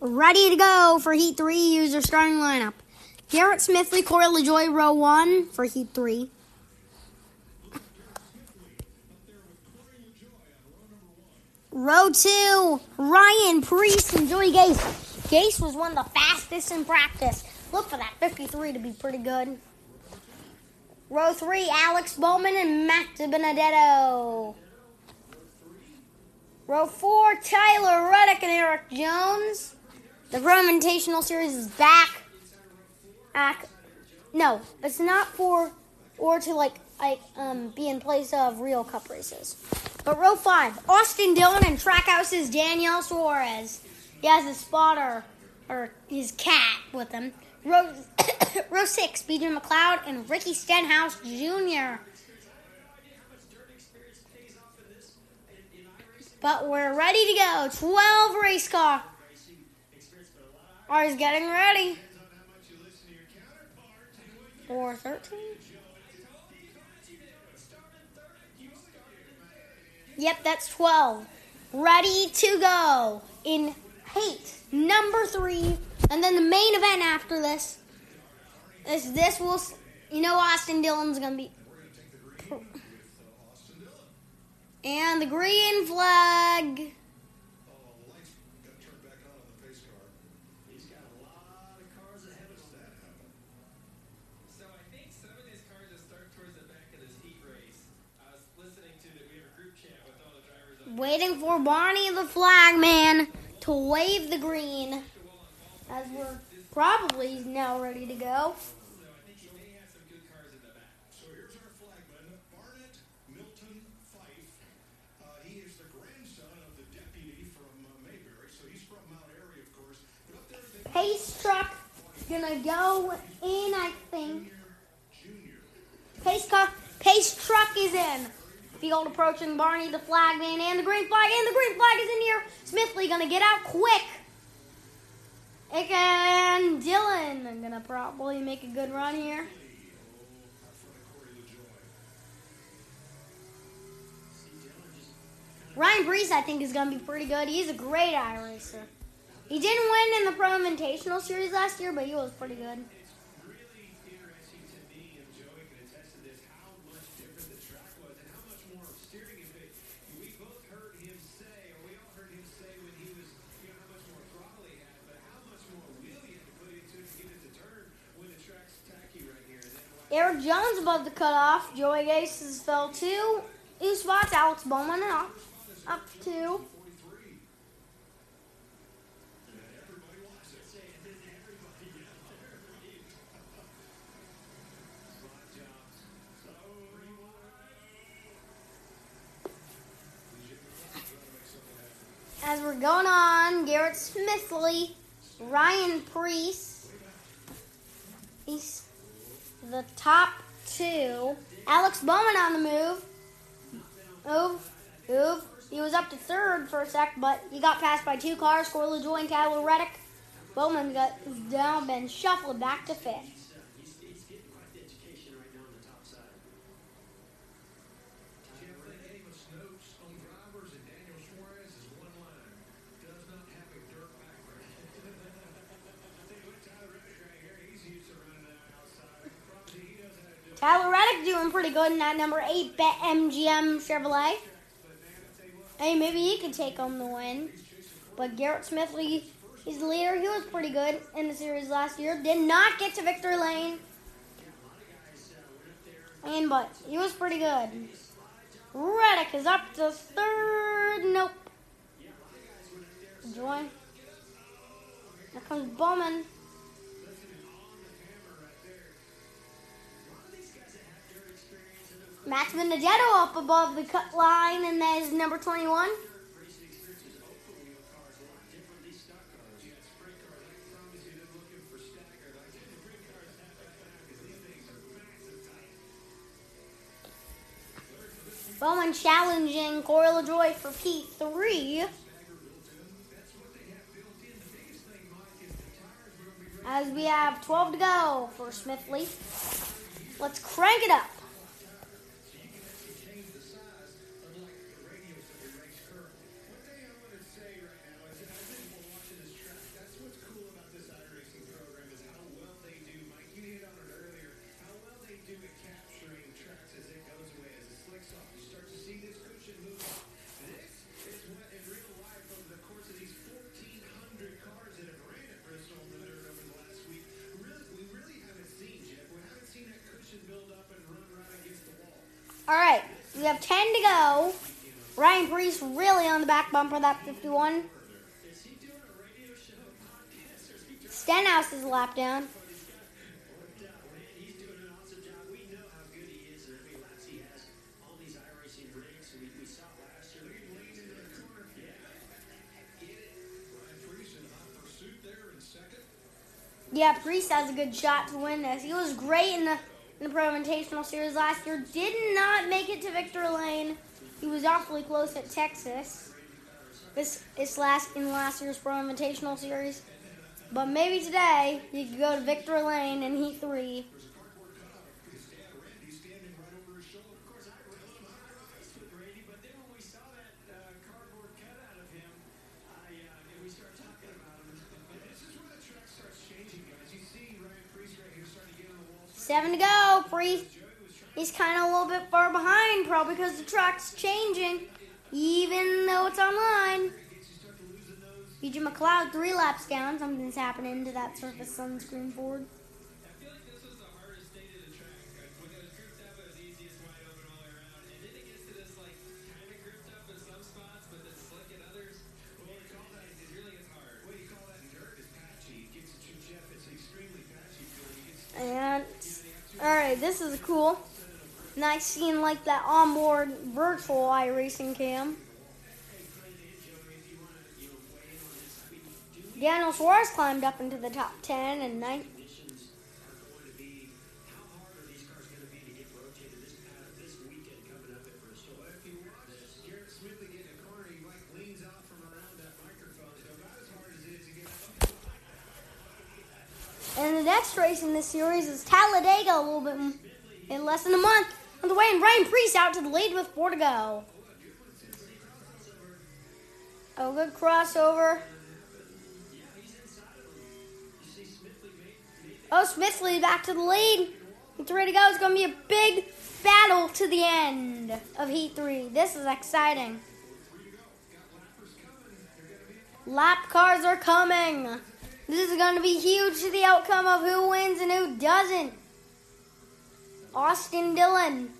ready to go for Heat 3. Use your starting lineup. Garrett Smithley, Corey LaJoie, row 1 for Heat 3. Row 2, Ryan Preece and Joey Gase. Gase was one of the fastest in practice. Look for that 53 to be pretty good. Row 3, Alex Bowman and Matt Benedetto. Row 4, Tyler Reddick and Erik Jones. The Invitational Series is back. Back. No, it's not for or to like like um be in place of real cup races. But row five, Austin Dillon and Trackhouse's Daniel Suarez. He has his spotter or his cat with him. Row row six, BJ McLeod and Ricky Stenhouse Jr. But we're ready to go. 12 race car. Are getting ready. For 13? Yep, that's 12. Ready to go in Heat number three. And then the main event after this is this will, you know, Austin Dillon's going to be. And the green flag. Waiting for Barney the flagman to wave the green as we're probably now ready to go. Pace truck gonna go in, I think. Pace car, pace truck is in. Field approaching Barney, the flag man, and the green flag, and the green flag is in here. Smithley gonna get out quick. And Dillon gonna probably make a good run here. Ryan Preece, I think, is gonna be pretty good. He's a great iRacer. He didn't win in the Pro Invitational Series last year, but he was pretty good. Erik Jones above the cutoff. Joey Gase has fell two. Two spots. Alex Bowman up, up two. As we're going on, Garrett Smithley, Ryan Preece, the top two. Alex Bowman on the move. Move, move. He was up to third for a sec, but he got passed by two cars. Corey LaJoie and Tyler Reddick. Bowman got down, and shuffled back to fifth. Tyler Reddick doing pretty good in that number eight Bet MGM Chevrolet. Hey, maybe he could take home the win. But Garrett Smithley, he's the leader. He was pretty good in the series last year. Did not get to victory lane. And but he was pretty good. Reddick is up to third. Nope. Join. Here comes Bowman. Matt Benedetto up above the cut line, and that is number 21. Bowman challenging Corey LaJoie for P3. As we have 12 to go for Smithley. Let's crank it up. All right, we have 10 to go. Ryan Preece really on the back bumper, that 51. Stenhouse is lap down. Yeah, Preece has a good shot to win this. He was great in the in the Pro Invitational Series last year. Did not make it to Victory Lane. He was awfully close at Texas. This is last in last year's Pro Invitational Series. But maybe today you could go to Victory Lane in Heat 3. Seven to go. Preece. He's kind of a little bit far behind, probably because the track's changing, even though it's online. BJ McLeod three laps down. Something's happening to that surface sunscreen board. And all right, this is cool. Nice seeing like that onboard virtual iRacing cam. Daniel Suarez climbed up into the top 10 and 9. And the next race in this series is Talladega a little bit in less than a month. On the way, and Ryan Preece out to the lead with four to go. Oh, good crossover. Oh, Smithley back to the lead. Three to go. It's going to be a big battle to the end of Heat 3. This is exciting. Lap cars are coming. This is going to be huge to the outcome of who wins and who doesn't. Austin Dillon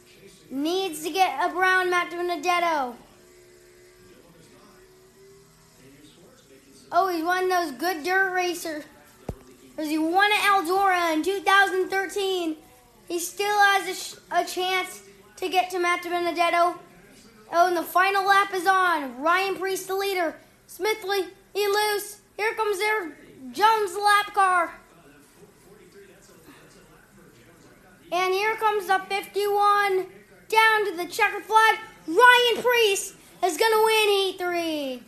needs to get a brown Matt Benedetto. Oh, he's of those good dirt racers. He won at Eldora in 2013. He still has a, a chance to get to Matt Benedetto. Oh, and the final lap is on. Ryan Preece, the leader. Smithley, he loose. Here comes their Jones lap car. And here comes the 51 down to the checkered flag. Ryan Preece is going to win Heat 3.